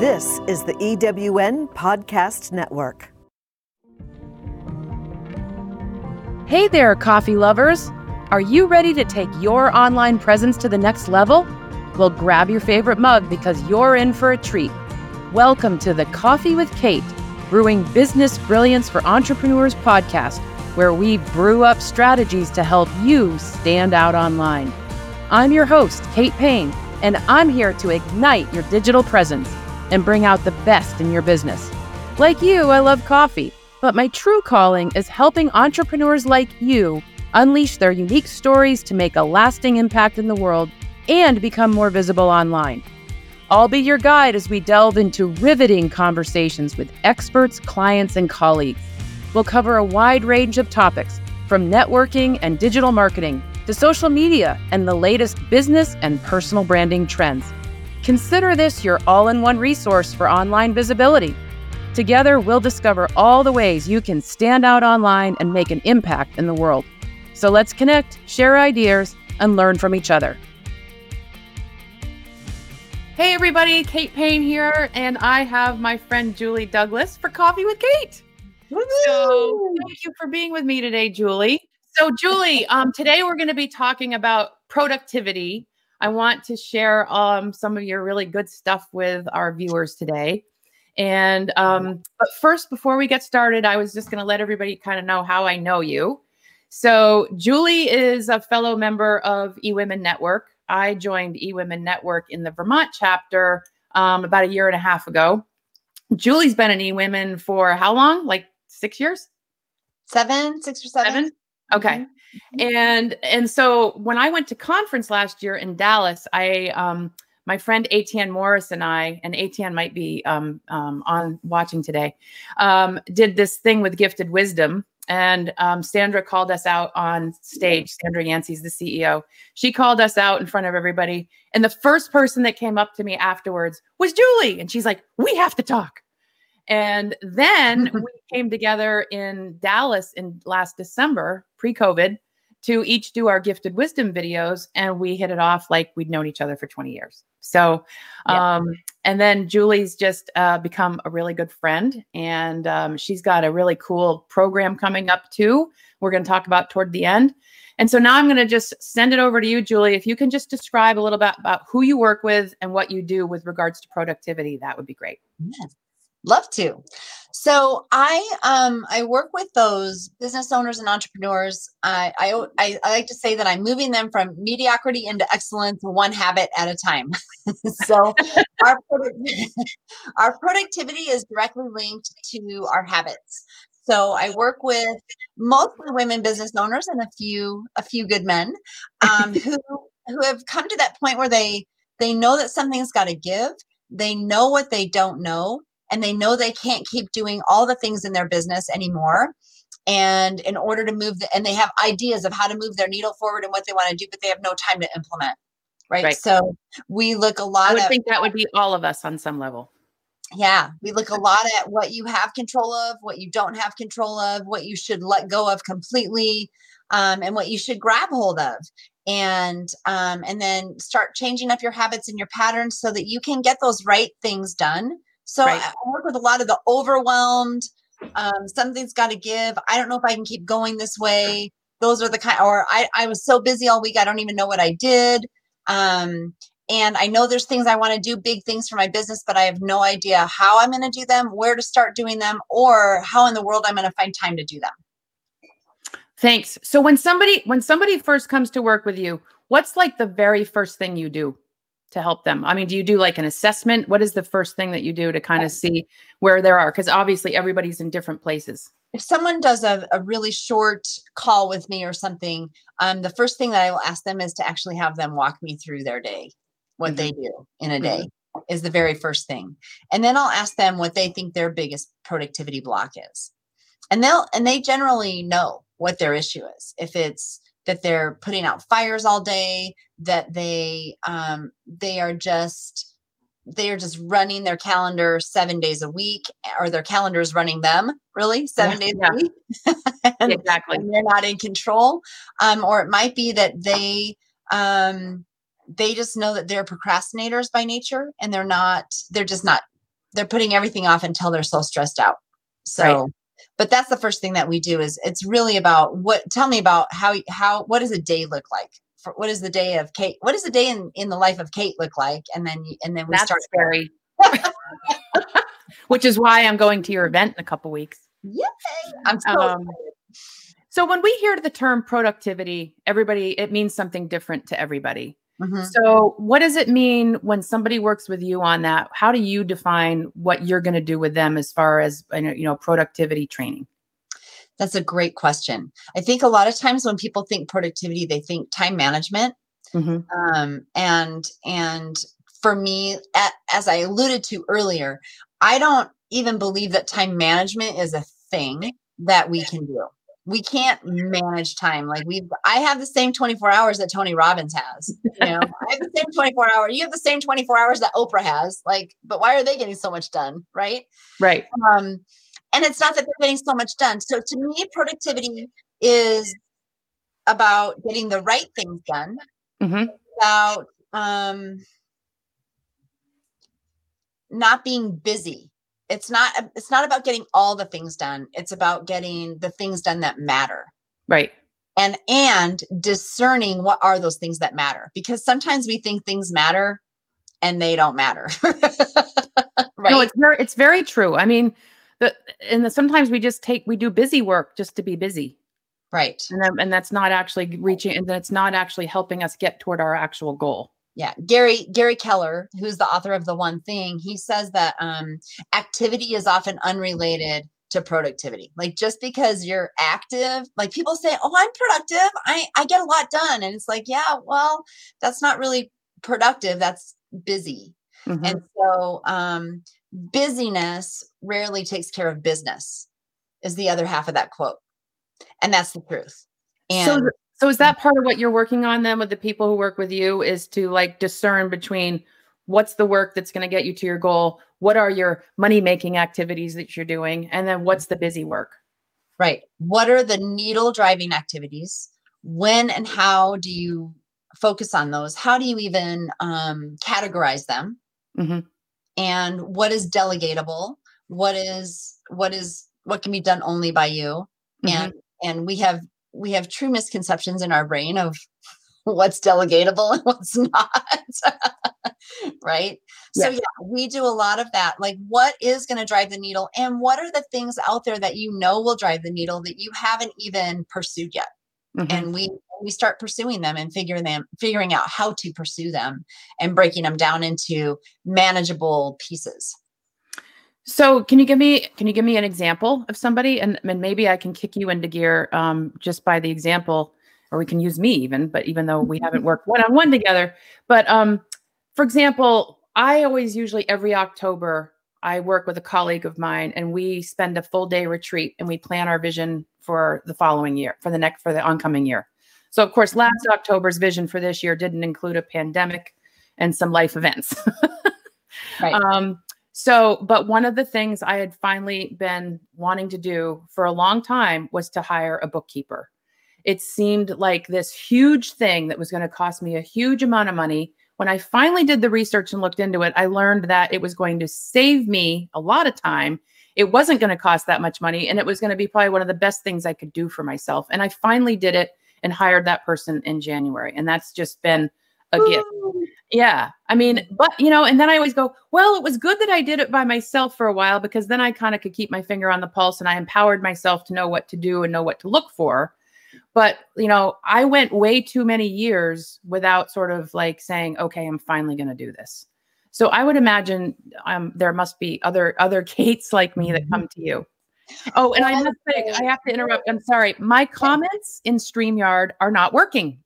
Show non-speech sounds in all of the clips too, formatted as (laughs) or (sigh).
This is the EWN Podcast Network. Hey there, coffee lovers! Are you ready to take your online presence to the next level? Well, grab your favorite mug because you're in for a treat. Welcome to the Coffee with Kate, Brewing Business Brilliance for Entrepreneurs podcast, where we brew up strategies to help you stand out online. I'm your host, Kate Payne, and I'm here to ignite your digital presence and bring out the best in your business. Like you, I love coffee, but my true calling is helping entrepreneurs like you unleash their unique stories to make a lasting impact in the world and become more visible online. I'll be your guide as we delve into riveting conversations with experts, clients, and colleagues. We'll cover a wide range of topics from networking and digital marketing to social media and the latest business and personal branding trends. Consider this your all in one resource for online visibility. Together, we'll discover all the ways you can stand out online and make an impact in the world. So let's connect, share ideas, and learn from each other. Hey, everybody, Kate Payne here, and I have my friend Julie Douglas for Coffee with Kate. So, thank you for being with me today, Julie. So, Julie, um, today we're going to be talking about productivity I want to share um, some of your really good stuff with our viewers today. And um, but first, before we get started, I was just going to let everybody kind of know how I know you. So Julie is a fellow member of eWomen Network. I joined eWomen Network in the Vermont chapter um, about a year and a half ago. Julie's been an eWomen for how long? Like six years? Seven, six or seven. seven? Okay. Mm-hmm. And and so when I went to conference last year in Dallas, I um my friend Atienne Morris and I, and Atienne might be um, um, on watching today, um, did this thing with Gifted Wisdom. And um, Sandra called us out on stage. Sandra Yancey's the CEO. She called us out in front of everybody. And the first person that came up to me afterwards was Julie. And she's like, We have to talk. And then (laughs) we came together in Dallas in last December, pre COVID, to each do our gifted wisdom videos. And we hit it off like we'd known each other for 20 years. So, yeah. um, and then Julie's just uh, become a really good friend. And um, she's got a really cool program coming up too. We're going to talk about toward the end. And so now I'm going to just send it over to you, Julie. If you can just describe a little bit about who you work with and what you do with regards to productivity, that would be great. Yes. Love to. So I um I work with those business owners and entrepreneurs. I, I I like to say that I'm moving them from mediocrity into excellence one habit at a time. (laughs) so our (laughs) our productivity is directly linked to our habits. So I work with mostly women business owners and a few a few good men um, who who have come to that point where they they know that something's got to give. They know what they don't know and they know they can't keep doing all the things in their business anymore. And in order to move the, and they have ideas of how to move their needle forward and what they want to do but they have no time to implement right, right. so we look a lot i would at, think that would be all of us on some level. Yeah we look a lot at what you have control of what you don't have control of what you should let go of completely um, and what you should grab hold of. And um, and then start changing up your habits and your patterns so that you can get those right things done so right. I work with a lot of the overwhelmed. Um, something's got to give. I don't know if I can keep going this way. Those are the kind, or I, I was so busy all week, I don't even know what I did. Um, and I know there's things I want to do, big things for my business, but I have no idea how I'm going to do them, where to start doing them, or how in the world I'm going to find time to do them. Thanks. So when somebody when somebody first comes to work with you, what's like the very first thing you do? To help them? I mean, do you do like an assessment? What is the first thing that you do to kind of see where there are? Because obviously everybody's in different places. If someone does a, a really short call with me or something, um, the first thing that I will ask them is to actually have them walk me through their day, what mm-hmm. they do in a day. Mm-hmm. Is the very first thing. And then I'll ask them what they think their biggest productivity block is. And they'll and they generally know what their issue is. If it's that they're putting out fires all day that they um, they are just they are just running their calendar seven days a week or their calendar is running them really seven yeah, days yeah. a week (laughs) and, exactly and they're not in control um, or it might be that they um, they just know that they're procrastinators by nature and they're not they're just not they're putting everything off until they're so stressed out. So right. But that's the first thing that we do is it's really about what tell me about how how what does a day look like? For, what is the day of Kate? What does the day in, in the life of Kate look like? And then and then we that's start scary. (laughs) Which is why I'm going to your event in a couple weeks. Yay! I'm so um, so when we hear the term productivity, everybody it means something different to everybody. Mm-hmm. So what does it mean when somebody works with you on that? How do you define what you're going to do with them as far as you know productivity training? That's a great question. I think a lot of times when people think productivity, they think time management. Mm-hmm. Um, and and for me, as I alluded to earlier, I don't even believe that time management is a thing that we can do we can't manage time like we i have the same 24 hours that tony robbins has you know? (laughs) I have the same 24 hour you have the same 24 hours that oprah has like but why are they getting so much done right? Right. Um and it's not that they're getting so much done. So to me productivity is about getting the right things done. Mm-hmm. about um not being busy it's not um, it's not about getting all the things done. It's about getting the things done that matter. Right. And and discerning what are those things that matter. Because sometimes we think things matter and they don't matter. (laughs) Right. no it's very it's very true. I mean the and the, sometimes we just take we do busy work just to be busy. Right. And and that's not actually reaching and that's not actually helping us get toward our actual goal yeah gary gary keller who's the author of the one thing he says that um, activity is often unrelated to productivity. Like just because you're active like people say oh i'm productive. I i get a lot done. And it's like yeah well that's not really productive that's busy. Mm-hmm. and so um busyness rarely takes care of business is the other half of that quote. And that's the truth. And so so is that part of what you're working on then with the people who work with you is to like discern between what's the work that's going to get you to your goal? What are your money making activities that you're doing? And then what's the busy work? Right. What are the needle driving activities? When and how do you focus on those? How do you even um, categorize them? Mm-hmm. And what is delegatable? What is what is what can be done only by you? Mm-hmm. And and we have we have true misconceptions in our brain of (laughs) what's delegatable and (laughs) what's not. (laughs) right? So yeah, we do a lot of that. Like what is going to drive the needle and what are the things out there that you know will drive the needle that you haven't even pursued yet? Mm-hmm. And we we start pursuing them and figuring them figuring out how to pursue them and breaking them down into manageable pieces. So can you give me can you give me an example of somebody and, and maybe I can kick you into gear um, just by the example, or we can use me even, but even though we haven't worked one on one together. But um, for example, I always usually every October I work with a colleague of mine and we spend a full day retreat and we plan our vision for the following year, for the next for the oncoming year. So of course, last October's vision for this year didn't include a pandemic and some life events. (laughs) right. Um, so, but one of the things I had finally been wanting to do for a long time was to hire a bookkeeper. It seemed like this huge thing that was going to cost me a huge amount of money. When I finally did the research and looked into it, I learned that it was going to save me a lot of time. It wasn't going to cost that much money, and it was going to be probably one of the best things I could do for myself. And I finally did it and hired that person in January. And that's just been a Ooh. gift. Yeah. I mean, but you know, and then I always go, well, it was good that I did it by myself for a while because then I kind of could keep my finger on the pulse and I empowered myself to know what to do and know what to look for. But, you know, I went way too many years without sort of like saying, okay, I'm finally going to do this. So I would imagine um, there must be other other (laughs) Kates like me that mm-hmm. come to you. Oh, and I must say, I have to interrupt. I'm sorry. My comments in StreamYard are not working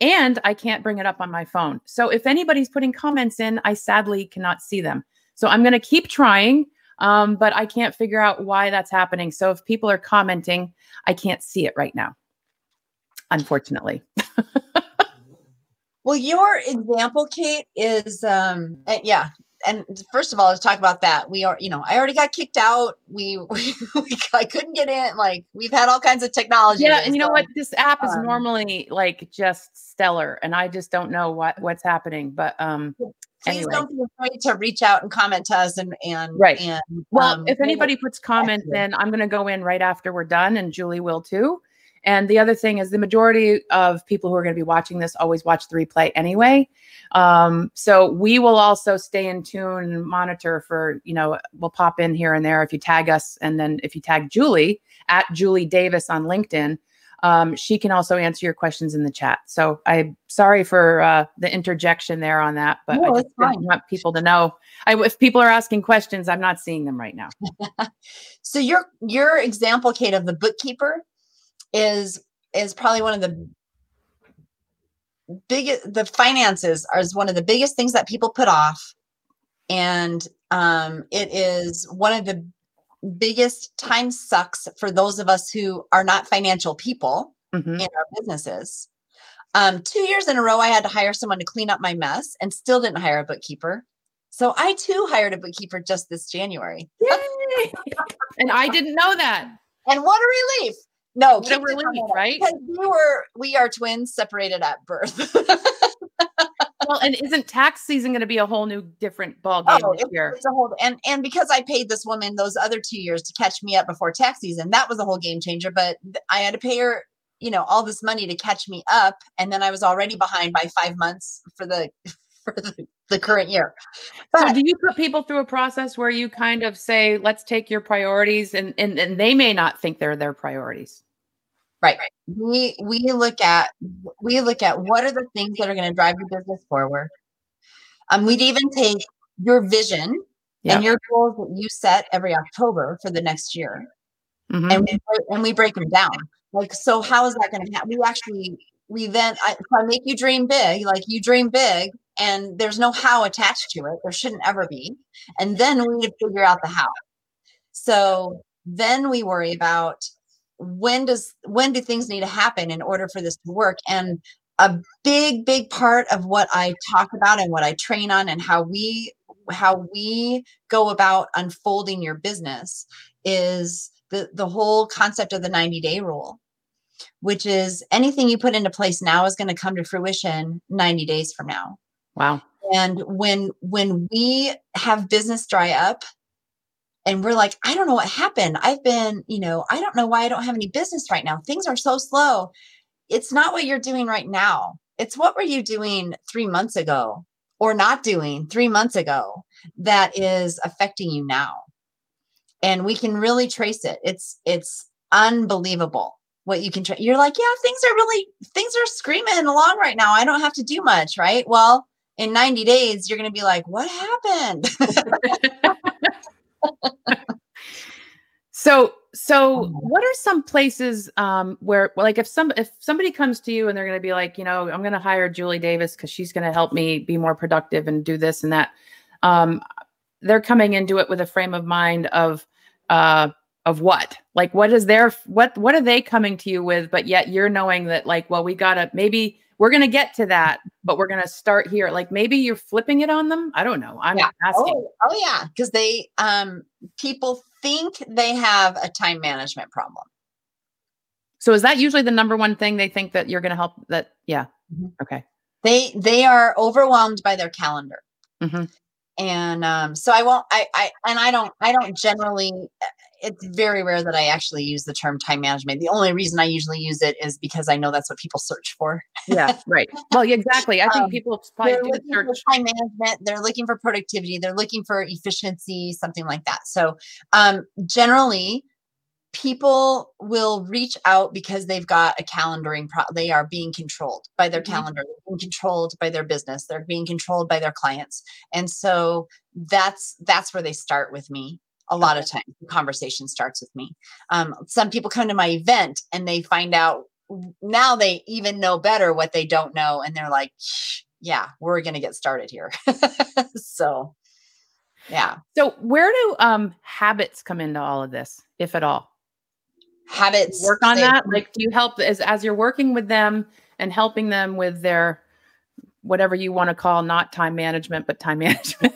and I can't bring it up on my phone. So if anybody's putting comments in, I sadly cannot see them. So I'm going to keep trying, um, but I can't figure out why that's happening. So if people are commenting, I can't see it right now, unfortunately. (laughs) well, your example, Kate, is um, eh, yeah, and first of all, let's talk about that. We are, you know, I already got kicked out. We, we, (laughs) we I couldn't get in. Like we've had all kinds of technology. Yeah, and you know what? This app is normally like just stellar, and I just don't know what what's happening. But um, please Anyway. don't be afraid to reach out and comment to us and and Right. And, Well, um, if anybody puts comments in, I'm going to go in right after we're done, and Julie will too. And the other thing is, the majority of people who are going to be watching this always watch the replay anyway. Um, so we will also stay in tune and monitor for, you know, we'll pop in here and there if you tag us. And then if you tag Julie at Julie Davis on LinkedIn, um, she can also answer your questions in the chat. So I'm sorry for uh, the interjection there on that, but No, I just want people to know. I, if people are asking questions, I'm not seeing them right now. (laughs) So your your example, Kate, of the bookkeeper is is probably one of the biggest. The finances are one of the biggest things that people put off, and um, it is one of the biggest time sucks for those of us who are not financial people Mhm. in our businesses. Um, two years in a row, I had to hire someone to clean up my mess, and still didn't hire a bookkeeper. So I too hired a bookkeeper just this January. (laughs) Yay! (laughs) and I didn't know that. And what a relief. No, What a Kate did not relief, right? Because we were we are twins separated at birth. (laughs) Well, and isn't tax season going to be a whole new different ball game oh, this year? it's a whole and and because I paid this woman those other two years to catch me up before tax season, that was a whole game changer. But I had to pay her, you know, all this money to catch me up, and then I was already behind by five months for the (laughs) for the, the current year. So do you put people through a process where you kind of say, let's take your priorities and, and, and they may not think they're their priorities. Right. We we look at we look at what are the things that are going to drive your business forward. Um, we'd even take your vision Yeah. and your goals that you set every October for the next year, Mhm. and we, break- and we break them down. Like, so how is that going to happen? We actually we then I, if I make you dream big, like you dream big, and there's no how attached to it. There shouldn't ever be. And then we need to figure out the how. So then we worry about when does when do things need to happen in order for this to work and a big big part of what i talk about and what i train on and how we how we go about unfolding your business is the the whole concept of the 90 day rule which is anything you put into place now is going to come to fruition 90 days from now Wow. and when when we have business dry up and we're like, I don't know what happened. I've been, you know, I don't know why I don't have any business right now. Things are so slow. It's not what you're doing right now. It's what were you doing three months ago or not doing three months ago that is affecting you now. And we can really trace it. It's it's unbelievable what you can try. You're like, yeah, things are really things are screaming along right now. I don't have to do much, right? Well, in 90 days, you're going to be like, what happened? So, so Oh. what are some places um, where, like, if some if somebody comes to you and they're going to be like, you know, I'm going to hire Julie Davis because she's going to help me be more productive and do this and that, um, they're coming into it with a frame of mind of, uh, of what? Like, what is their what? What are they coming to you with? But yet you're knowing that, like, well, we gotta maybe we're going to get to that, but we're going to start here. Like, maybe you're flipping it on them. I don't know. I'm Yeah. asking. Oh, oh yeah, because they um people think they have a time management problem. So is that usually the number one thing they think that you're going to help? That yeah. Mhm. Okay. They they are overwhelmed by their calendar. Mhm. And um so I won't I I and I don't I don't generally it's very rare that I actually use the term time management. The only reason I usually use it is because I know that's what people search for. Yeah. (laughs) Right. Well, exactly. I think Um, people probably they're looking for time management they're looking for productivity they're looking for efficiency something like that so um, generally people will reach out because they've got a calendaring pro- they are being controlled by their Mhm. calendar they're being controlled by their business they're being controlled by their clients and so that's that's where they start with me a lot of times the conversation starts with me um, some people come to my event and they find out now they even know better what they don't know and they're like yeah we're going to get started here (laughs) so yeah So where do um habits come into all of this, if at all? habits Work on they- that. Like, do you help as as you're working with them and helping them with their whatever you want to call not time management, but time (laughs) management.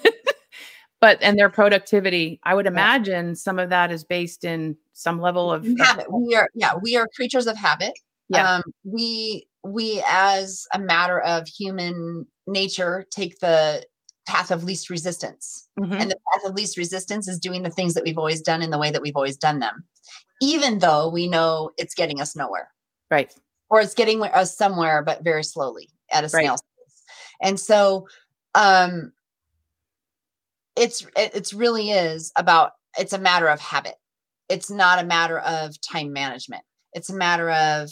But and their productivity. I would imagine some of that is based in some level of, habit we are yeah we are creatures of habit Yeah. um we we as a matter of human nature take the path of least resistance. Mhm. And the path of least resistance is doing the things that we've always done in the way that we've always done them, even though we know it's getting us nowhere Right. or it's getting us somewhere, but very slowly at a Right. snail's pace. And so, um, it's it's really is about it's a matter of habit. It's not a matter of time management. It's a matter of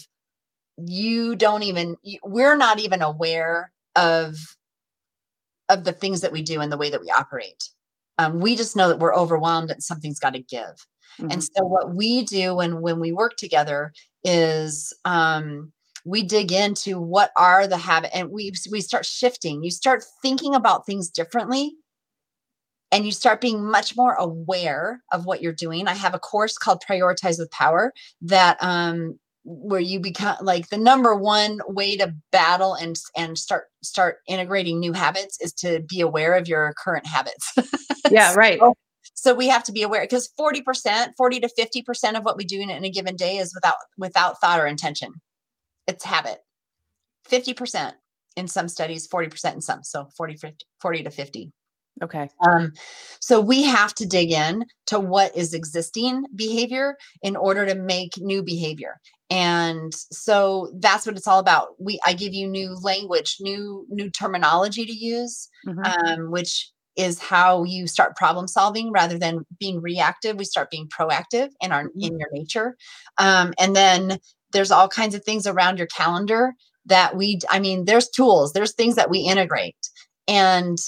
you don't even we're not even aware of of the things that we do and the way that we operate. Um, we just know that we're overwhelmed and something's got to give. Mhm. And so what we do when when we work together is um we dig into what are the habit and we we start shifting. You start thinking about things differently and you start being much more aware of what you're doing. I have a course called Prioritize with Power that um where you become like the number one way to battle and and start start integrating new habits is to be aware of your current habits. (laughs) yeah. Right. So- so we have to be aware because 40% 40 to 50% of what we do in, in a given day is without without thought or intention it's habit 50% in some studies 40% in some so 40 50, 40 to 50 Okay. um, so we have to dig in to what is existing behavior in order to make new behavior. And so that's what it's all about. We i give you new language new new terminology to use Mhm. um, which is how you start problem solving rather than being reactive. We start being proactive in our in your nature. Um, and then there's all kinds of things around your calendar that we i mean there's tools there's things that we integrate. And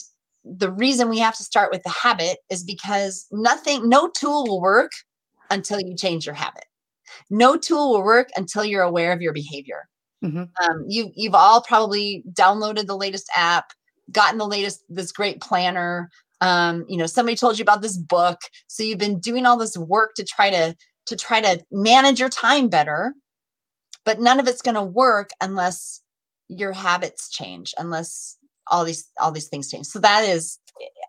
the reason we have to start with the habit is because nothing no tool will work until you change your habit. No tool will work until you're aware of your behavior. Mhm. um, you you've all probably downloaded the latest app gotten the latest this great planner. Um, you know somebody told you about this book. So you've been doing all this work to try to to try to manage your time better. But none of it's going to work unless your habits change unless all these all these things change so that is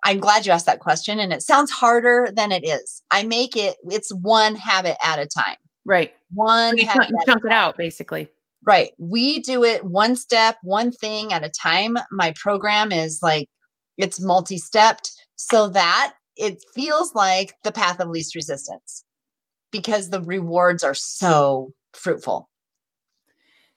i'm glad you asked that question and it sounds harder than it is i make it it's one habit at a time Right. one You habit chunk, it out basically. Right. We do it one step, one thing at a time. My program is like it's multi stepped so that it feels like the path of least resistance because the rewards are so fruitful.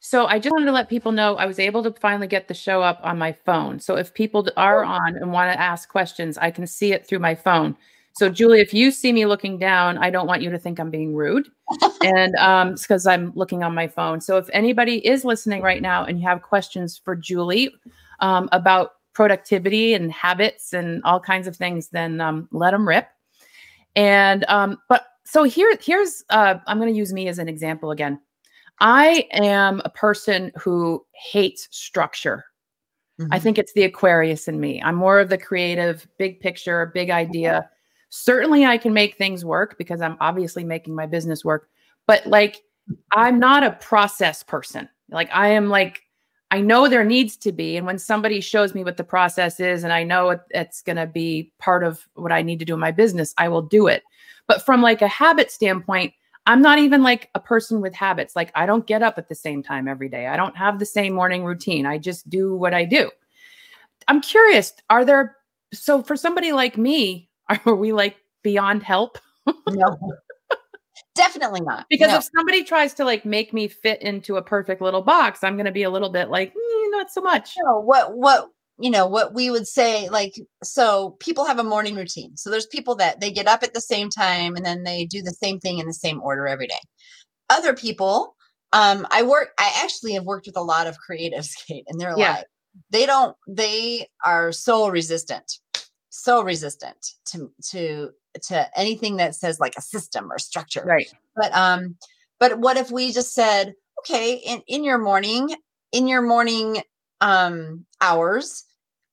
So I just wanted to let people know I was able to finally get the show up on my phone. So if people are on and want to ask questions, I can see it through my phone. So Julie, if you see me looking down, I don't want you to think I'm being rude. (laughs) and um it's because I'm looking on my phone. So if anybody is listening right now and you have questions for Julie um, about productivity and habits and all kinds of things, then um, let them rip. And um, but so here, here's uh, I'm going to use me as an example again. I am a person who hates structure. I Mhm. think it's the Aquarius in me. I'm more of the creative, big picture, big idea. Certainly, I can make things work because I'm obviously making my business work. But like, I'm not a process person. Like, I am like, I know there needs to be. And when somebody shows me what the process is and I know it, it's going to be part of what I need to do in my business, I will do it. But from like a habit standpoint, I'm not even like a person with habits. Like, I don't get up at the same time every day. I don't have the same morning routine. I just do what I do. I'm curious, are there, so for somebody like me, (laughs) are we like beyond help? (laughs) no. Definitely not. Because No. if somebody tries to like make me fit into a perfect little box, I'm going to be a little bit like, "Mm, not so much. No, what what you know what we would say like so people have a morning routine so there's people that they get up at the same time and then they do the same thing in the same order every day other people um i work i actually have worked with a lot of creatives (laughs) kate and they're Yeah. like they don't they are so resistant so resistant to to to anything that says like a system or structure Right. but um but what if we just said okay in in your morning in your morning um hours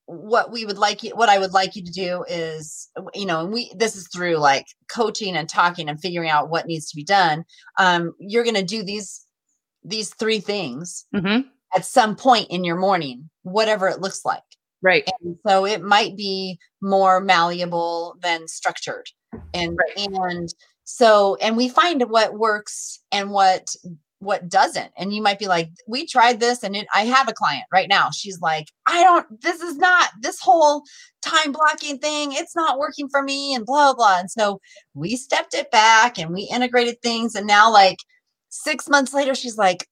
what we would like you what i would like you to do is you know and we this is through like coaching and talking and figuring out what needs to be done um you're going to do these these three things hmm at some point in your morning whatever it looks like. Right. and so it might be more malleable than structured. And and so and we find what works and what what doesn't and you might be like we tried this and it, i have a client right now. She's like i don't this is not this whole time blocking thing it's not working for me and blah blah and so we stepped it back and we integrated things and now like six months later she's like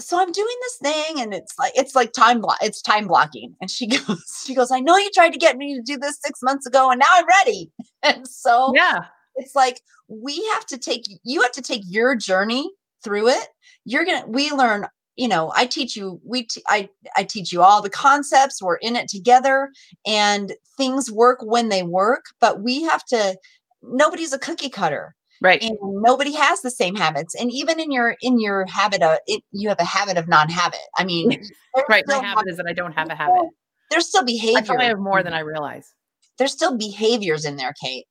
so i'm doing this thing and it's like it's like time block it's time blocking. And she (laughs) goes she goes i know you tried to get me to do this six months ago and now i'm ready. (laughs) And so yeah. it's like we have to take you have to take your journey through it you're gonna we learn you know i teach you we t- I, I teach you all the concepts we're in it together and things work when they work but we have to nobody's a cookie cutter. Right. And nobody has the same habits and even in your in your habit of it you have a habit of non-habit i mean (laughs) right my habit is that i don't have a habit. (laughs) There's still behavior i have more than i realize. There's still behaviors in there kate.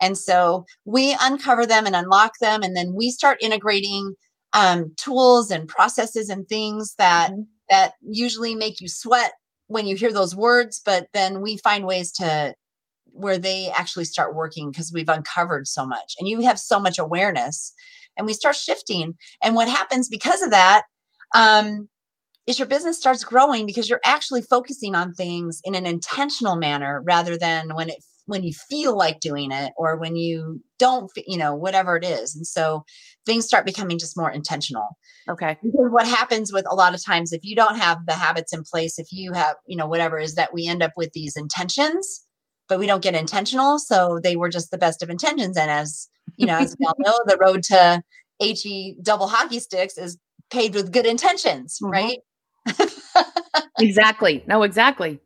And so we uncover them and unlock them and then we start integrating um, tools and processes and things that mm-hmm. that usually make you sweat when you hear those words but then we find ways to where they actually start working because we've uncovered so much and you have so much awareness and we start shifting and what happens because of that um, is your business starts growing because you're actually focusing on things in an intentional manner rather than when it when you feel like doing it or when you don't you know whatever it is and so things start becoming just more intentional. Okay. Because what happens with a lot of times if you don't have the habits in place if you have you know whatever is that we end up with these intentions but we don't get intentional so they were just the best of intentions and as you know as we all know the road to he double hockey sticks is paved with good intentions mm-hmm. right? (laughs) Exactly. No exactly.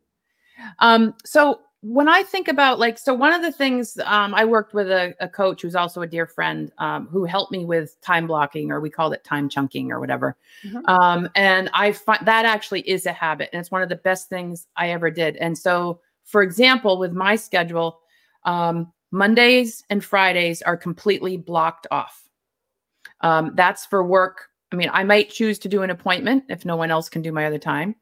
Um so when I think about like, so one of the things um, I worked with a, a, coach who's also a dear friend um, who helped me with time blocking, or we called it time chunking or whatever. Mm-hmm. Um, and I find that actually is a habit, and it's one of the best things I ever did. And so, for example, with my schedule, um, Mondays and Fridays are completely blocked off. Um, that's for work. I mean, I might choose to do an appointment if no one else can do my other time,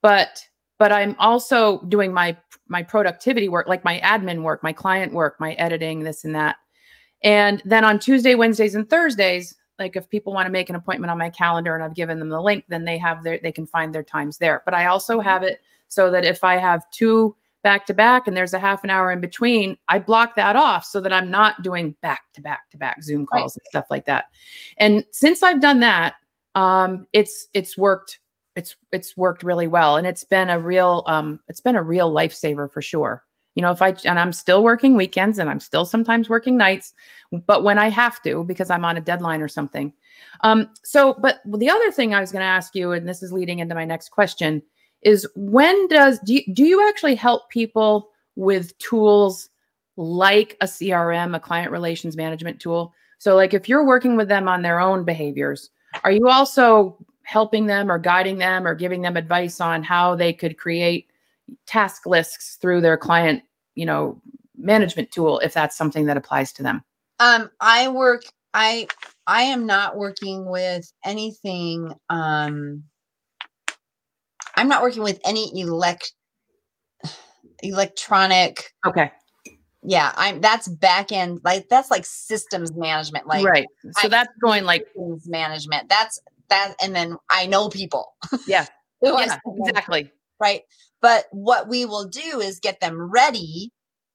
but but I'm also doing my my productivity work, like my admin work, my client work, my editing, this and that. And then on Tuesday, Wednesdays, and Thursdays, like if people want to make an appointment on my calendar and I've given them the link, then they have their they can find their times there. But I also have it so that if I have two back to back and there's a half an hour in between, I block that off so that I'm not doing back to back to back Zoom calls right. and stuff like that. And since I've done that, um, it's it's worked it's it's worked really well and it's been a real um it's been a real lifesaver for sure. You know if i and i'm still working weekends and i'm still sometimes working nights but when i have to because i'm on a deadline or something. Um so but the other thing i was going to ask you and this is leading into my next question is when does do you, do you actually help people with tools like a crm a client relations management tool? So like if you're working with them on their own behaviors are you also helping them or guiding them or giving them advice on how they could create task lists through their client, you know, management tool if that's something that applies to them? Um, I work I I am not working with anything um I'm not working with any elect electronic okay yeah i'm that's back end like that's like systems management like right so I, that's going like systems management that's that and then I know people. (laughs) Yeah. yeah, exactly. Right. But what we will do is get them ready.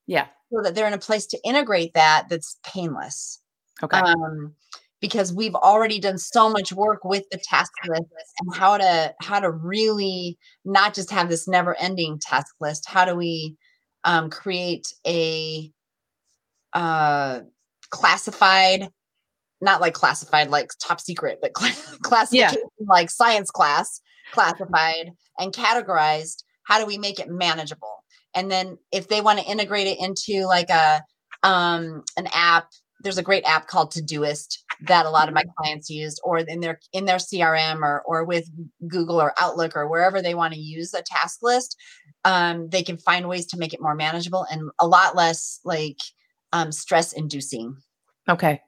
Yeah. So that they're in a place to integrate that that's painless. Okay. Um, because we've already done so much work with the task list and how to how to really not just have this never ending task list how do we um, create a uh, classified not like classified like top secret, but cl- classification (laughs) yeah. like science class, classified and categorized. How do we make it manageable? And then if they want to integrate it into like a um an app, there's a great app called Todoist that a lot of my mm-hmm. clients used, or in their in their CRM or or with Google or Outlook or wherever they want to use a task list. Um, they can find ways to make it more manageable and a lot less like um, stress inducing. Okay.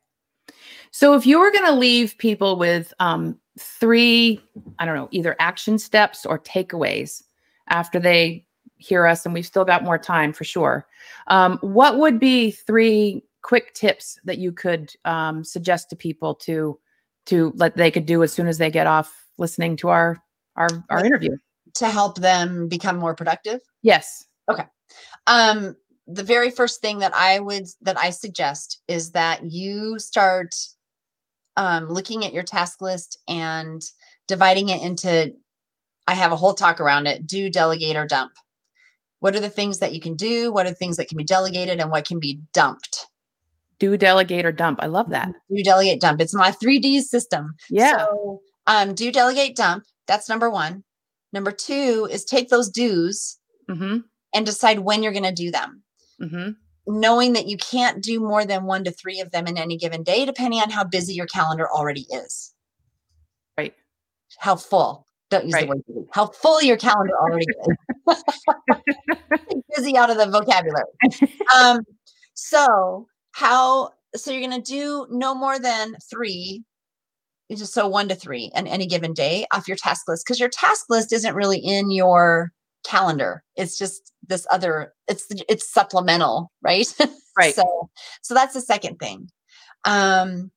So if you were going to leave people with um, three, I don't know, either action steps or takeaways after they hear us, and we've still got more time for sure, um, what would be three quick tips that you could um, suggest to people to to let they could do as soon as they get off listening to our our our interview? to help them become more productive? Yes. Okay. um the very first thing that i would that i suggest is that you start um looking at your task list and dividing it into i have a whole talk around it do delegate or dump. What are the things that you can do? What are the things that can be delegated and what can be dumped? Do delegate or dump. I love that. Do delegate dump. It's my 3d system. Yeah. So um do delegate dump. That's number one. Number two is take those dues mm-hmm. and decide when you're going to do them. Mm-hmm knowing that you can't do more than one to three of them in any given day, depending on how busy your calendar already is. Right. How full. Don't use Right. the word busy. How full your calendar already is. (laughs) busy out of the vocabulary. Um, so how so you're gonna do no more than three, just so one to three on any given day off your task list because your task list isn't really in your calendar. It's just this other, it's it's supplemental, right? (laughs) Right. so so that's the second thing. Um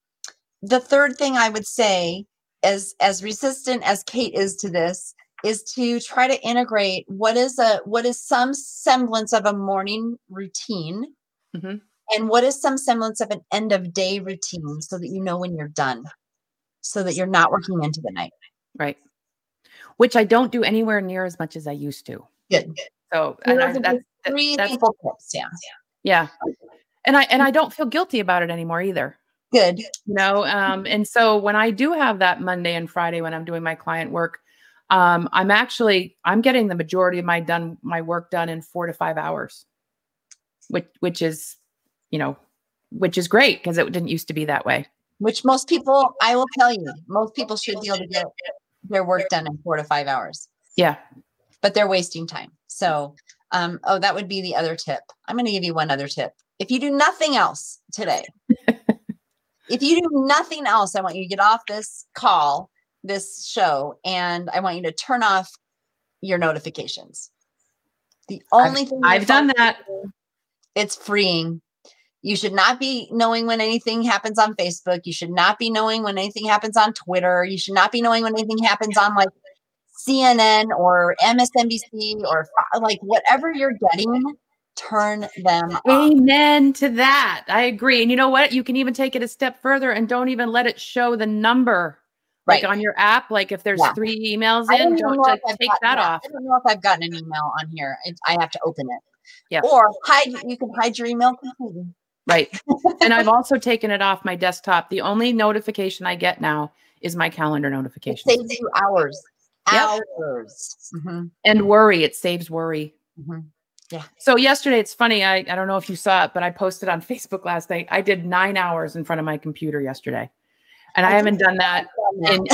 the third thing I would say as as resistant as Kate is to this is to try to integrate what is a what is some semblance of a morning routine Mhm. and what is some semblance of an end of day routine so that you know when you're done so that you're not working into the night right which i don't do anywhere near as much as i used to. Good so So and I, that's, three that's- simple tips yeah yeah. And i and i don't feel guilty about it anymore either. Good. You know um and so when i do have that monday and friday when i'm doing my client work um i'm actually i'm getting the majority of my done my work done in four to five hours which which is you know which is great because it didn't used to be that way. Which most people i will tell you most people should be able to get their work done in four to five hours. Yeah. But they're wasting time. So um, oh that would be the other tip. I'm going to give you one other tip. If you do nothing else today (laughs) if you do nothing else i want you to get off this call this show and i want you to turn off your notifications. The only thing I've done that. it's freeing you should not be knowing when anything happens on facebook you should not be knowing when anything happens on twitter you should not be knowing when anything happens on like cnn or msnbc or like whatever you're getting turn them off Amen to that. I agree. And you know what? You can even take it a step further and don't even let it show the number. right Like on your app, like if there's Yeah. three emails in, don't know like, if I've take gotten that off. I don't know if I've gotten an email on here. I have to open it. Yeah. Or hide. You can hide your email completely. Right. and I've also taken it off my desktop. The only notification I get now is my calendar It notification. saves you hours. Yep. Hours. Mhm, And worry, it saves worry. mhm. So yesterday, it's funny. I, I don't know if you saw it, but I posted on (laughs) Facebook last night. I did nine hours in front of my computer yesterday. And I, I haven't done that On that. in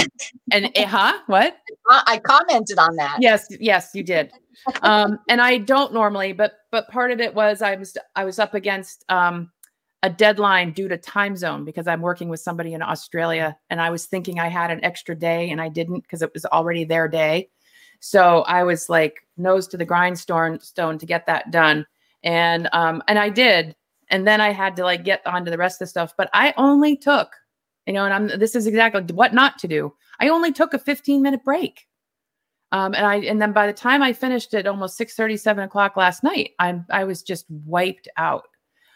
and eh, huh? What? I I commented on that. Yes, yes, you did. Um, and I don't normally, but but part of it was I was I was up against um, a deadline due to time zone because I'm working with somebody in Australia, and I was thinking I had an extra day, and I didn't because it was already their day. So I was like nose to the grindstone stone to get that done, and um, and I did, and then I had to like get onto the rest of the stuff. But I only took, you know, and I'm this is exactly what not to do. I only took a 15 minute break. Um, and I and then by the time I finished at almost 6 7 o'clock last night, I'm I was just wiped out.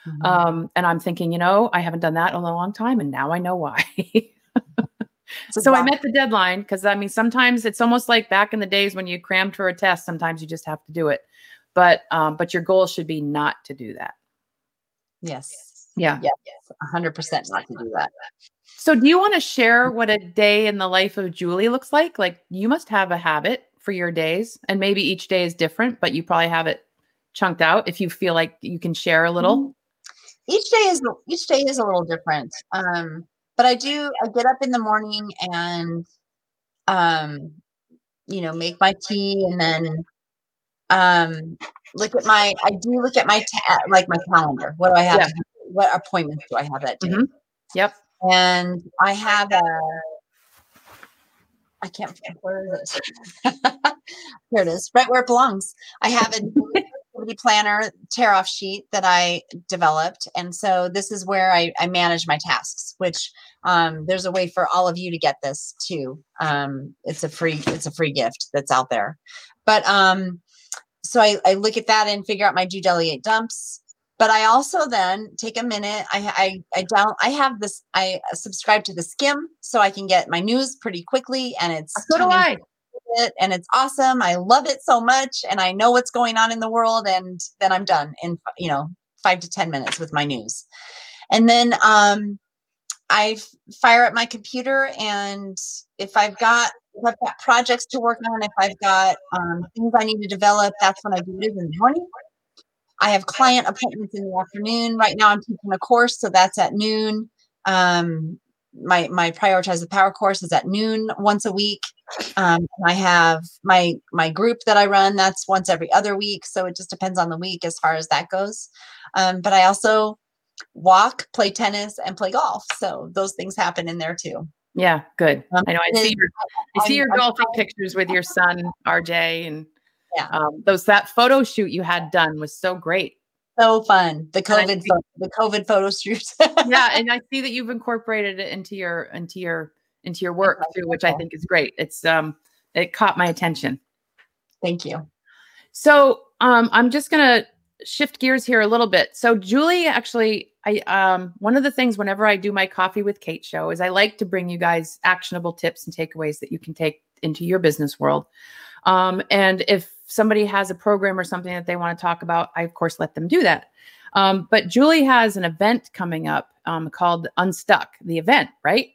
Mhm. Um, and I'm thinking, you know, I haven't done that in a long time, and now I know why. (laughs) So I met the deadline because I mean, sometimes it's almost like back in the days when you crammed for a test. Sometimes you just have to do it, but um, but your goal should be not to do that. Yes. Yeah. Yes. Hundred percent not to do that. So do you want to share what a day in the life of Julie looks like? Like you must have a habit for your days, and maybe each day is different, but you probably have it chunked out. If you feel like you can share a little. Each day is each day is a little different. Um, but I do I get up in the morning and um you know make my tea and then um look at my I do look at my ta- like my calendar. What do I have? Yeah. What appointments do I have that day? Mhm. Yep. And I have a I can't where is it? (laughs) Here it is, right where it belongs. I have a planner tear off sheet that I developed. And so this is where I, I manage my tasks, which um, there's a way for all of you to get this too. Um, it's a free, it's a free gift that's out there. But um, so I, I look at that and figure out my do delegate dumps. But I also then take a minute. I I I down I have this. I subscribe to the Skimm, so I can get my news pretty quickly, and it's so do I it and it's awesome. I love it so much and I know what's going on in the world and then I'm done in you know 5 to 10 minutes with my news. And then um I fire up my computer and if I've got if I've got projects to work on, if I've got um, things I need to develop, that's when I do it in the morning. I have client appointments in the afternoon. Right now, I'm teaching a course, so that's at noon. Um, my my prioritize the power course is at noon once a week. Um, i have my my group that i run that's once every other week. So it just depends on the week as far as that goes. Um, but i also walk play tennis and play golf. So those things happen in there too. Yeah good. Um, i know i see your i see your I'm, golfing I'm, pictures with your son rj and yeah. um, those that photo shoot you had done was so great so fun. The COVID, the COVID photo shoot. yeah, (laughs) and I see that you've incorporated it into your into your into your work too, which I think is great. It's um, it caught my attention. Thank you. So um, I'm just gonna shift gears here a little bit. So Julie, actually, I um, one of the things whenever I do my coffee with Kate show is I like to bring you guys actionable tips and takeaways that you can take into your business world. Um, and if somebody has a program or something that they want to talk about, I of course let them do that. Um, but Julie has an event coming up um, called Unstuck, the event, right?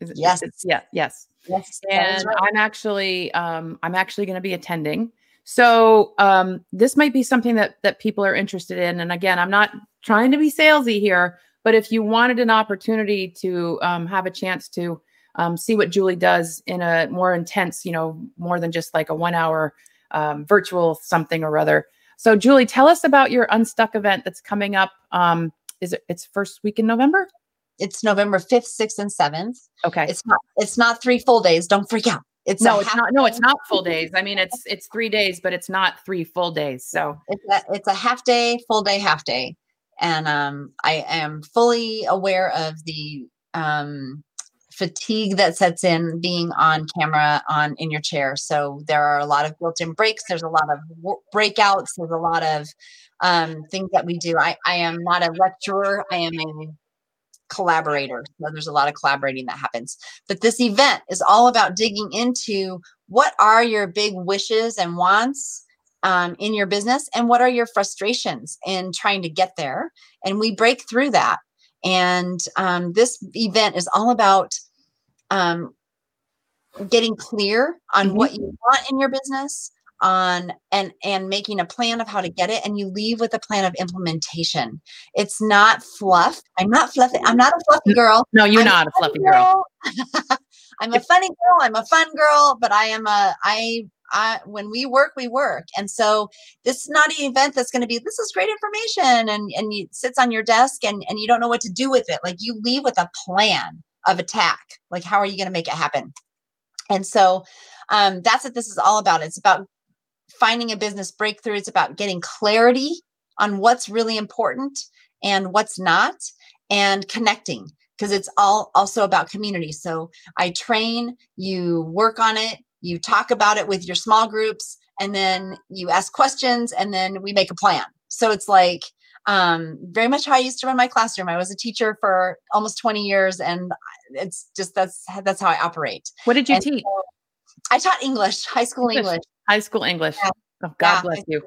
It, yes. yeah. Yes. Yes. And right. I'm actually, um, I'm actually going to be attending. So um, this might be something that that people are interested in. And again, I'm not trying to be salesy here, but if you wanted an opportunity to um, have a chance to um, see what Julie does in a more intense, you know, more than just like a one hour um, virtual something or other. So, Julie, tell us about your Unstuck event that's coming up. Um, is it it's first week in November? It's November fifth, sixth, and seventh. Okay. It's not. It's not three full days. Don't freak out. It's no, it's not. No, it's not full days. I mean, it's it's three days, but it's not three full days. So it's a, it's a half day, full day, half day, and um, I am fully aware of the um fatigue that sets in being on camera on in your chair. So there are a lot of built-in breaks there's a lot of breakouts there's a lot of um, things that we do. I, I am not a lecturer i am a collaborator so there's a lot of collaborating that happens. But this event is all about digging into what are your big wishes and wants um, in your business and what are your frustrations in trying to get there and we break through that. And um, this event is all about um, getting clear on mm-hmm. what you want in your business on and and making a plan of how to get it and you leave with a plan of implementation it's not fluff i'm not fluffy i'm not a fluffy girl no you're I'm not a fluffy girl, girl. (laughs) i'm a funny girl i'm a fun girl but i am a i I, when we work, we work. And so this is not an event that's going to be, this is great information and, and it sits on your desk and, and you don't know what to do with it. Like you leave with a plan of attack. Like, how are you going to make it happen? And so um, that's what this is all about. It's about finding a business breakthrough. It's about getting clarity on what's really important and what's not, and connecting because it's all also about community. So I train, you work on it, you talk about it with your small groups, and then you ask questions, and then we make a plan. So it's like um, very much how I used to run my classroom. I was a teacher for almost 20 years, and it's just that's that's how I operate. What did you and teach? So I taught English, high school English. English. High school English. Yeah. Oh, God yeah, bless you.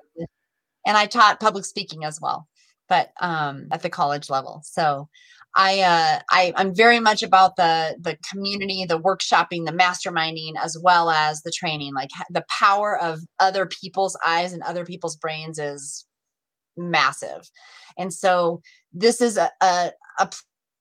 And I taught public speaking as well, but um, at the college level. So I, uh, I I'm very much about the the community, the workshopping, the masterminding, as well as the training. Like the power of other people's eyes and other people's brains is massive. And so this is a, a, a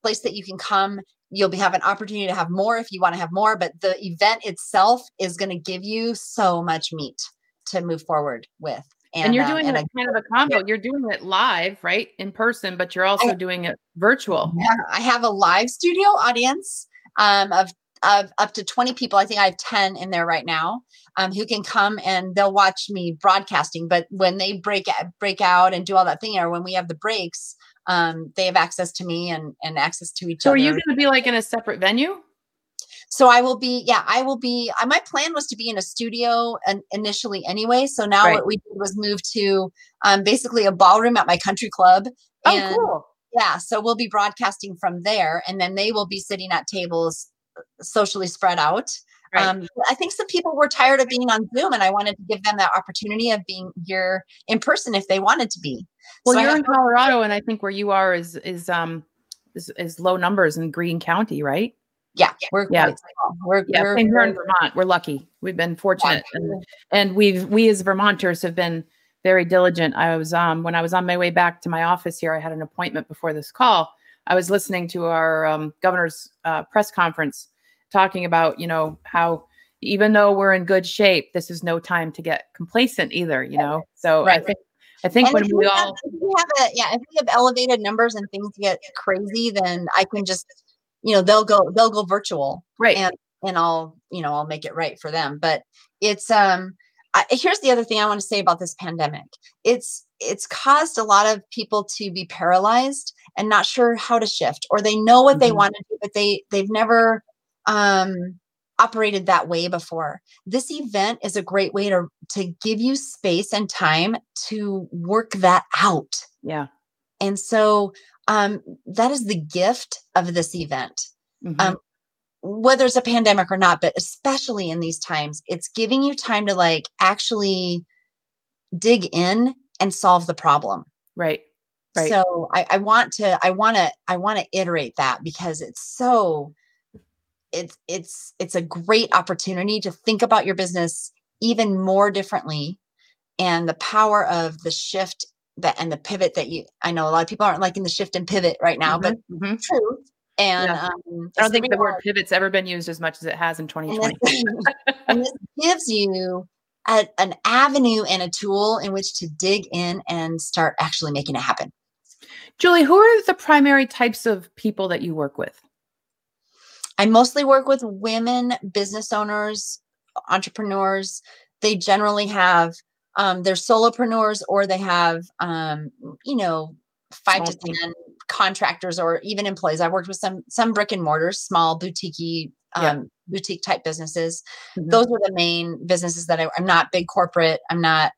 place that you can come. You'll be, have an opportunity to have more if you want to have more, but the event itself is going to give you so much meat to move forward with. And, and you're uh, doing um, and kind of a combo. Yeah. You're doing it live, right, in person, but you're also I, doing it virtual. Yeah, I have a live studio audience um, of of up to 20 people. I think I have 10 in there right now um, who can come and they'll watch me broadcasting. But when they break break out and do all that thing, or when we have the breaks, um, they have access to me and and access to each so other. So are you going to be like in a separate venue? So I will be, yeah, I will be. Uh, my plan was to be in a studio and initially anyway. So now right. what we did was move to um, basically a ballroom at my country club. Oh, and, cool. Yeah, so we'll be broadcasting from there, and then they will be sitting at tables socially spread out. Right. Um, I think some people were tired of being on Zoom, and I wanted to give them that opportunity of being here in person if they wanted to be. Well, so you're in Colorado, and I think where you are is is um is, is low numbers in Greene County, right? Yeah, we're yeah, we're, yeah. We're, here in Vermont, we're lucky. We've been fortunate, yeah. and, and we've we as Vermonters have been very diligent. I was um when I was on my way back to my office here, I had an appointment before this call. I was listening to our um, governor's uh, press conference talking about, you know, how even though we're in good shape, this is no time to get complacent either, you know? So right. I think, I think and when we, we have, all, if we have a, yeah, if we have elevated numbers and things get crazy, then I can just, you know, they'll go, they'll go virtual. Right. And, and I'll, you know, I'll make it right for them. But it's, um, I, here's the other thing I want to say about this pandemic. It's, it's caused a lot of people to be paralyzed and not sure how to shift, or they know what mm-hmm. they want to do, but they, they've never um, operated that way before. This event is a great way to to give you space and time to work that out. Yeah. And so um, that is the gift of this event. Mm-hmm. Um, whether it's a pandemic or not, but especially in these times, it's giving you time to like actually dig in and solve the problem. Right. Right. So I, I want to, I want to, I want to iterate that because it's so it's it's it's a great opportunity to think about your business even more differently and the power of the shift that and the pivot that you I know a lot of people aren't liking the shift and pivot right now, mm-hmm, but mm-hmm. true. And yeah. um, I don't think the word pivot's ever been used as much as it has in 2020. (laughs) And this, gives you a, an avenue and a tool in which to dig in and start actually making it happen. Julie, who are the primary types of people that you work with? I mostly work with women business owners, entrepreneurs. They generally have um, they're solopreneurs or they have um, you know five to ten contractors or even employees. I worked with some some brick and mortars, small boutique um, yeah. boutique type businesses. Mm-hmm. Those are the main businesses that I, am not big corporate. I'm not.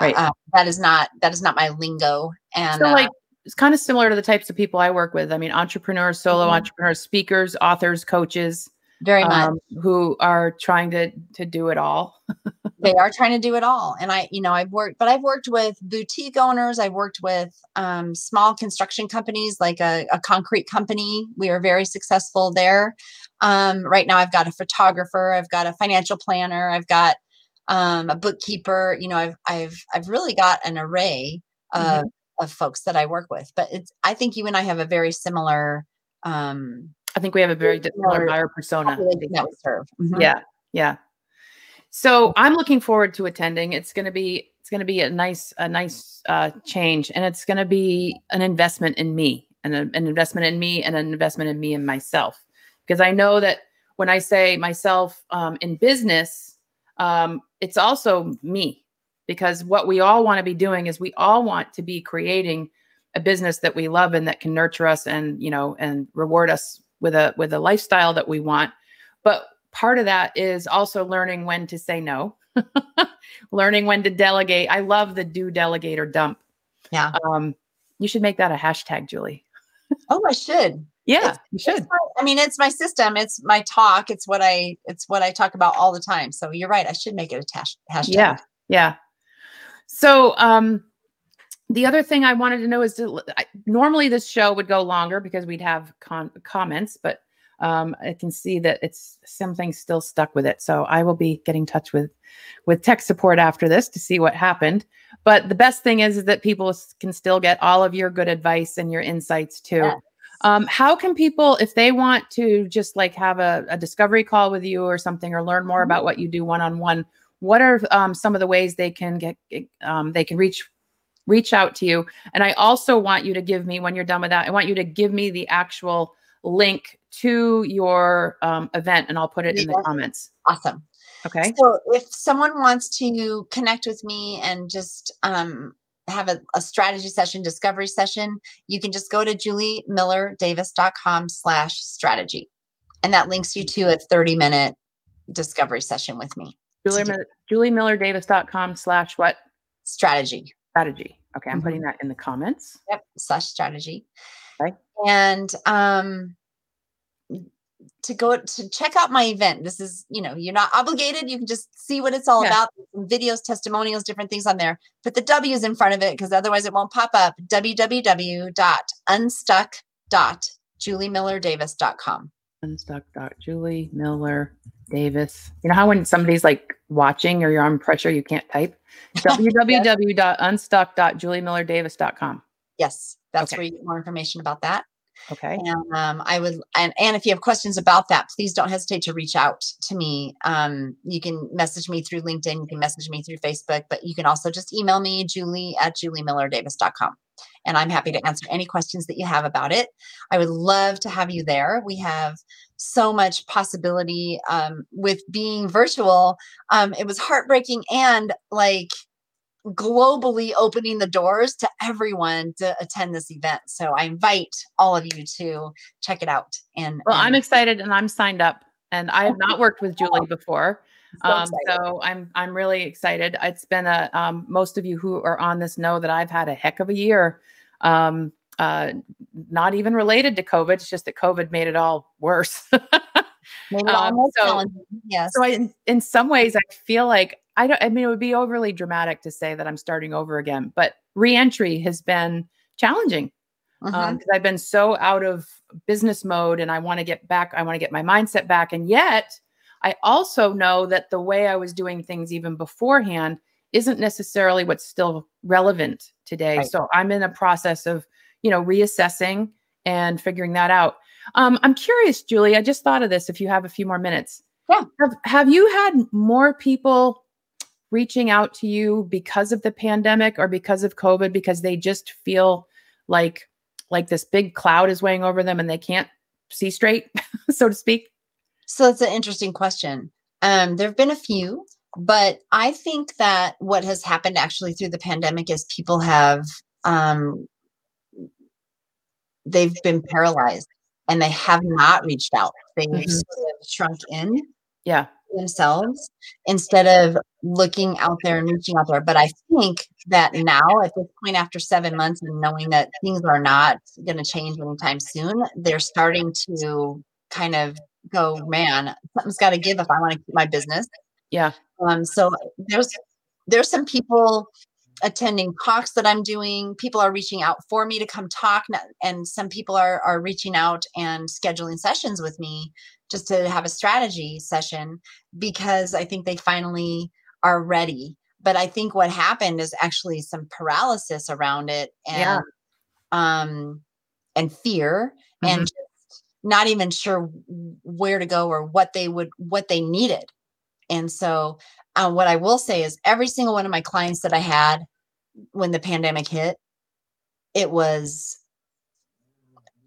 Right. Uh, that is not that is not my lingo. And so, like, uh, it's kind of similar to the types of people I work with. I mean, entrepreneurs, solo mm-hmm. entrepreneurs, speakers, authors, coaches, very much um, who are trying to to do it all. they are trying to do it all, and I, you know, I've worked, but I've worked with boutique owners. I've worked with um, small construction companies, like a, a, concrete company. We are very successful there. Um, right now, I've got a photographer, I've got a financial planner, I've got um, a bookkeeper. You know, I've I've I've really got an array of mm-hmm of folks that I work with. But it's I think you and I have a very similar um I think we have a very similar buyer persona that we serve. Mm-hmm. Yeah. Yeah. So I'm looking forward to attending. It's going to be it's going to be a nice a nice uh, change, and it's going to be an investment in me, and a, an investment in me, and an investment in me and myself, because I know that when I say myself um, in business, um, it's also me because what we all want to be doing is we all want to be creating a business that we love and that can nurture us and you know and reward us with a with a lifestyle that we want. But part of that is also learning when to say no (laughs) learning when to delegate. I love the do delegate or dump. Yeah. Um you should make that a hashtag julie. Oh i should. Yeah it's, you should. my, i mean it's my system. It's my talk. It's what i it's what i talk about all the time. So you're right. I should make it a hash, hashtag. Yeah yeah so, um, the other thing I wanted to know is to, I, normally this show would go longer because we'd have con- comments, but um, I can see that it's something still stuck with it. So I will be getting in touch with with tech support after this to see what happened. But the best thing is, is that people can still get all of your good advice and your insights too. Yes. Um, how can people, if they want to just like have a, a discovery call with you or something, or learn more mm-hmm. about what you do one on one, what are um, some of the ways they can get um, they can reach reach out to you and i also want you to give me when you're done with that i want you to give me the actual link to your um, event and I'll put it in the comments. Awesome. Okay. So if someone wants to connect with me and just um, have a, a, strategy session, discovery session, you can just go to juliemillerdavis.com slash strategy. And that links you to a 30 minute discovery session with me. Julie, juliemillerdavis.com slash what? Strategy. Strategy. Okay. I'm mm-hmm. putting that in the comments. Yep. Slash strategy. Okay. And um, to go to check out my event. This is, you know, you're not obligated. You can just see what it's all yeah. about. Videos, testimonials, different things on there. Put the W's in front of it because otherwise it won't pop up. www.unstuck.juliemillerdavis.com. Unstuck.juliemillerdavis. You know how when somebody's like watching or you're on pressure, you can't type? (laughs) www.unstuck.juliemillerdavis.com. Yes, that's okay. where you get more information about that. Okay. And um, I would, and, and if you have questions about that, please don't hesitate to reach out to me. Um, you can message me through LinkedIn, you can message me through Facebook, but you can also just email me, julie at juliemillerdavis.com. And I'm happy to answer any questions that you have about it. I would love to have you there. We have so much possibility um, with being virtual. Um, it was heartbreaking and like, globally opening the doors to everyone to attend this event. So I invite all of you to check it out. And well, and- I'm excited and I'm signed up. And I have not worked with Julie before. Um, so I'm I'm really excited. It's been a um, most of you who are on this know that I've had a heck of a year. Um, uh, not even related to COVID. It's just that COVID made it all worse. (laughs) it all um, so, yes. So I, in, in some ways, I feel like I don't, I mean, it would be overly dramatic to say that I'm starting over again, but reentry has been challenging because uh-huh. um, I've been so out of business mode and I want to get back. I want to get my mindset back. And yet I also know that the way I was doing things even beforehand isn't necessarily what's still relevant today. Right. So I'm in a process of, you know, reassessing and figuring that out. Um, I'm curious, Julie, I just thought of this if you have a few more minutes. Yeah. Have, have you had more people reaching out to you because of the pandemic or because of COVID because they just feel like like this big cloud is weighing over them and they can't see straight, (laughs) so to speak? So that's an interesting question. Um, there have been a few, but I think that what has happened actually through the pandemic is people have um, they've been paralyzed and they have not reached out. They've mm-hmm. sort of shrunk in. Yeah themselves instead of looking out there and reaching out there. But I think that now, at this point, after seven months and knowing that things are not going to change anytime soon, they're starting to kind of go, man, something's got to give if I want to keep my business. Yeah. Um. So there's there's some people attending talks that I'm doing. People are reaching out for me to come talk, and some people are are reaching out and scheduling sessions with me just to have a strategy session because I think they finally are ready. But I think what happened is actually some paralysis around it and yeah. um and fear mm-hmm. and not even sure where to go or what they would what they needed. And so uh, what I will say is every single one of my clients that I had when the pandemic hit, it was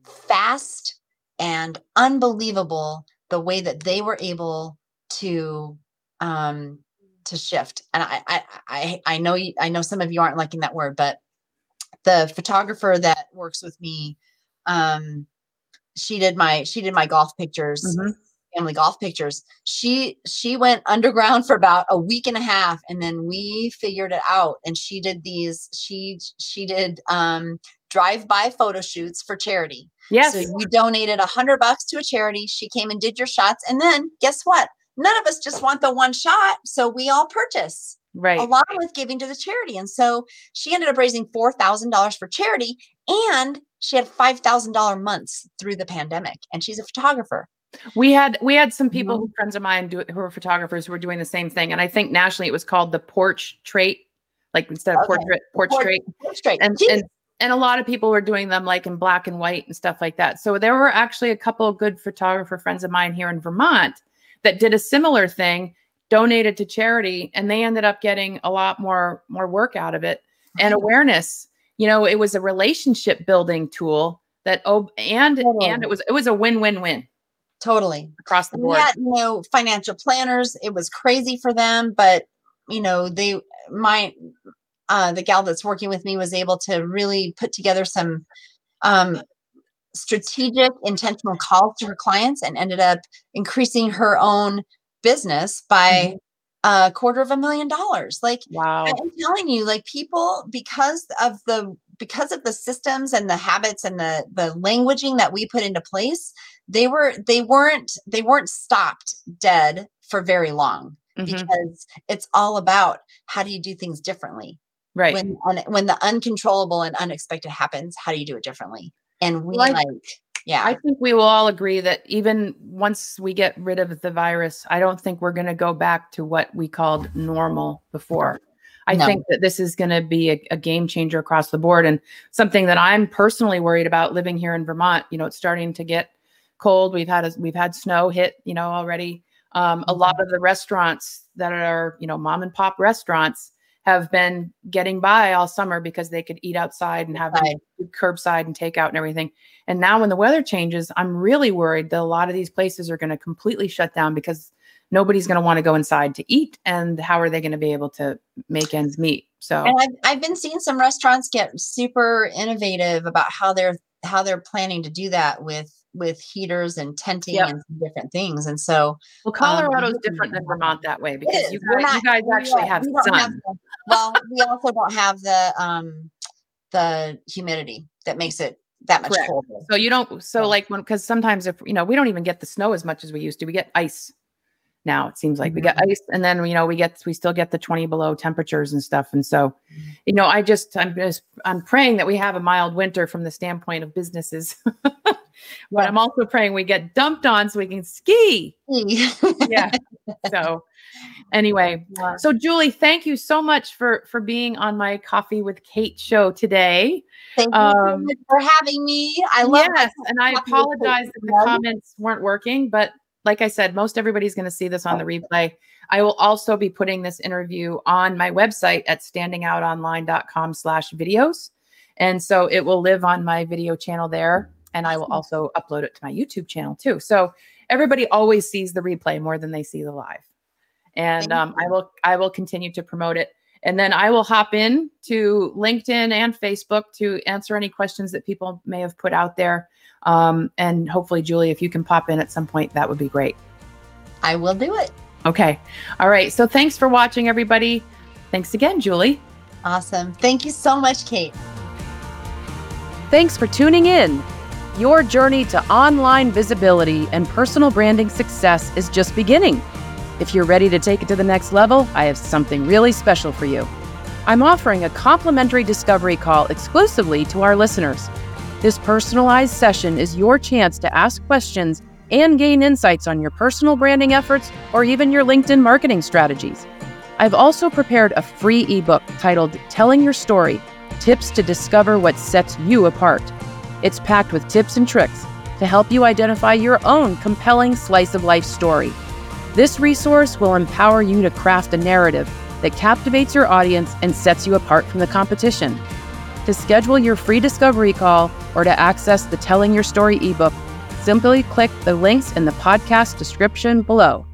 fast and unbelievable the way that they were able to um to shift and i i i, I know you, i know some of you aren't liking that word but the photographer that works with me um she did my she did my golf pictures mm-hmm. family golf pictures she she went underground for about a week and a half and then we figured it out and she did these she she did um drive-by photo shoots for charity. Yes. So you donated a hundred bucks to a charity. She came and did your shots. And then guess what? None of us just want the one shot. So we all purchase. Right. Along with giving to the charity. And so she ended up raising $4,000 for charity and she had $5,000 months through the pandemic. And she's a photographer. We had we had some people, mm-hmm. friends of mine, do, who were photographers, who were doing the same thing, and I think nationally it was called the porch trait, like instead of okay. portrait, porch, porch trait. Porch trait. And, and and a lot of people were doing them like in black and white and stuff like that. So there were actually a couple of good photographer friends of mine here in Vermont that did a similar thing, donated to charity, and they ended up getting a lot more more work out of it and awareness. You know, it was a relationship building tool that oh and totally. and it was it was a win-win-win totally across the board. Had, you know, financial planners. It was crazy for them, but you know, they my uh, the gal that's working with me was able to really put together some um, strategic, intentional calls to her clients and ended up increasing her own business by mm-hmm. a quarter of a million dollars. Like, wow. I'm telling you, like people, because of the because of the systems and the habits and the the languaging that we put into place, they were they weren't they weren't stopped dead for very long mm-hmm. because it's all about how do you do things differently right when when the uncontrollable and unexpected happens how do you do it differently and we like, like yeah i think we will all agree that even once we get rid of the virus i don't think we're going to go back to what we called normal before i no. think that this is going to be a, a, game changer across the board and something that i'm personally worried about living here in vermont you know it's starting to get cold we've had a, we've had snow hit you know already um, a lot mm-hmm. of the restaurants that are you know mom and pop restaurants have been getting by all summer because they could eat outside and have right. curbside and takeout and everything. And now when the weather changes, I'm really worried that a lot of these places are going to completely shut down because nobody's going to want to go inside to eat and how are they going to be able to make ends meet so and I've, I've been seeing some restaurants get super innovative about how they're how they're planning to do that with with heaters and tenting yep. and different things. And so, well, Colorado's um, different than Vermont that way because you guys, not, you guys actually have sun. Have the, well, we also don't have the um the humidity that makes it that much Correct. colder. So you don't. So like when because sometimes if you know we don't even get the snow as much as we used to. We get ice now. It seems like we get mm-hmm. ice, and then you know we get we still get the twenty below temperatures and stuff. And so, mm-hmm. you know, I just I'm just I'm praying that we have a mild winter from the standpoint of businesses. (laughs) but I'm also praying we get dumped on so we can ski. yeah. So anyway, (laughs) so Julie, thank you so much for for being on my Coffee with Kate show today. Thank um, you for having me. I love yes, and I apologize that the comments weren't working, but like I said, most everybody's going to see this on the replay. I will also be putting this interview on my website at standingoutonline.com slash videos. And so it will live on my video channel there and I will also upload it to my YouTube channel too. So everybody always sees the replay more than they see the live. And um, I will I will continue to promote it. And then I will hop in to LinkedIn and Facebook to answer any questions that people may have put out there. Um, and hopefully, Julie, if you can pop in at some point, that would be great. I will do it. Okay. All right. So thanks for watching, everybody. Thanks again, Julie. Awesome. Thank you so much, Kate. Thanks for tuning in. Your journey to online visibility and personal branding success is just beginning. If you're ready to take it to the next level, I have something really special for you. I'm offering a complimentary discovery call exclusively to our listeners. This personalized session is your chance to ask questions and gain insights on your personal branding efforts or even your LinkedIn marketing strategies. I've also prepared a free ebook titled Telling Your Story Tips to Discover What Sets You Apart. It's packed with tips and tricks to help you identify your own compelling slice of life story. This resource will empower you to craft a narrative that captivates your audience and sets you apart from the competition. To schedule your free discovery call or to access the Telling Your Story ebook, simply click the links in the podcast description below.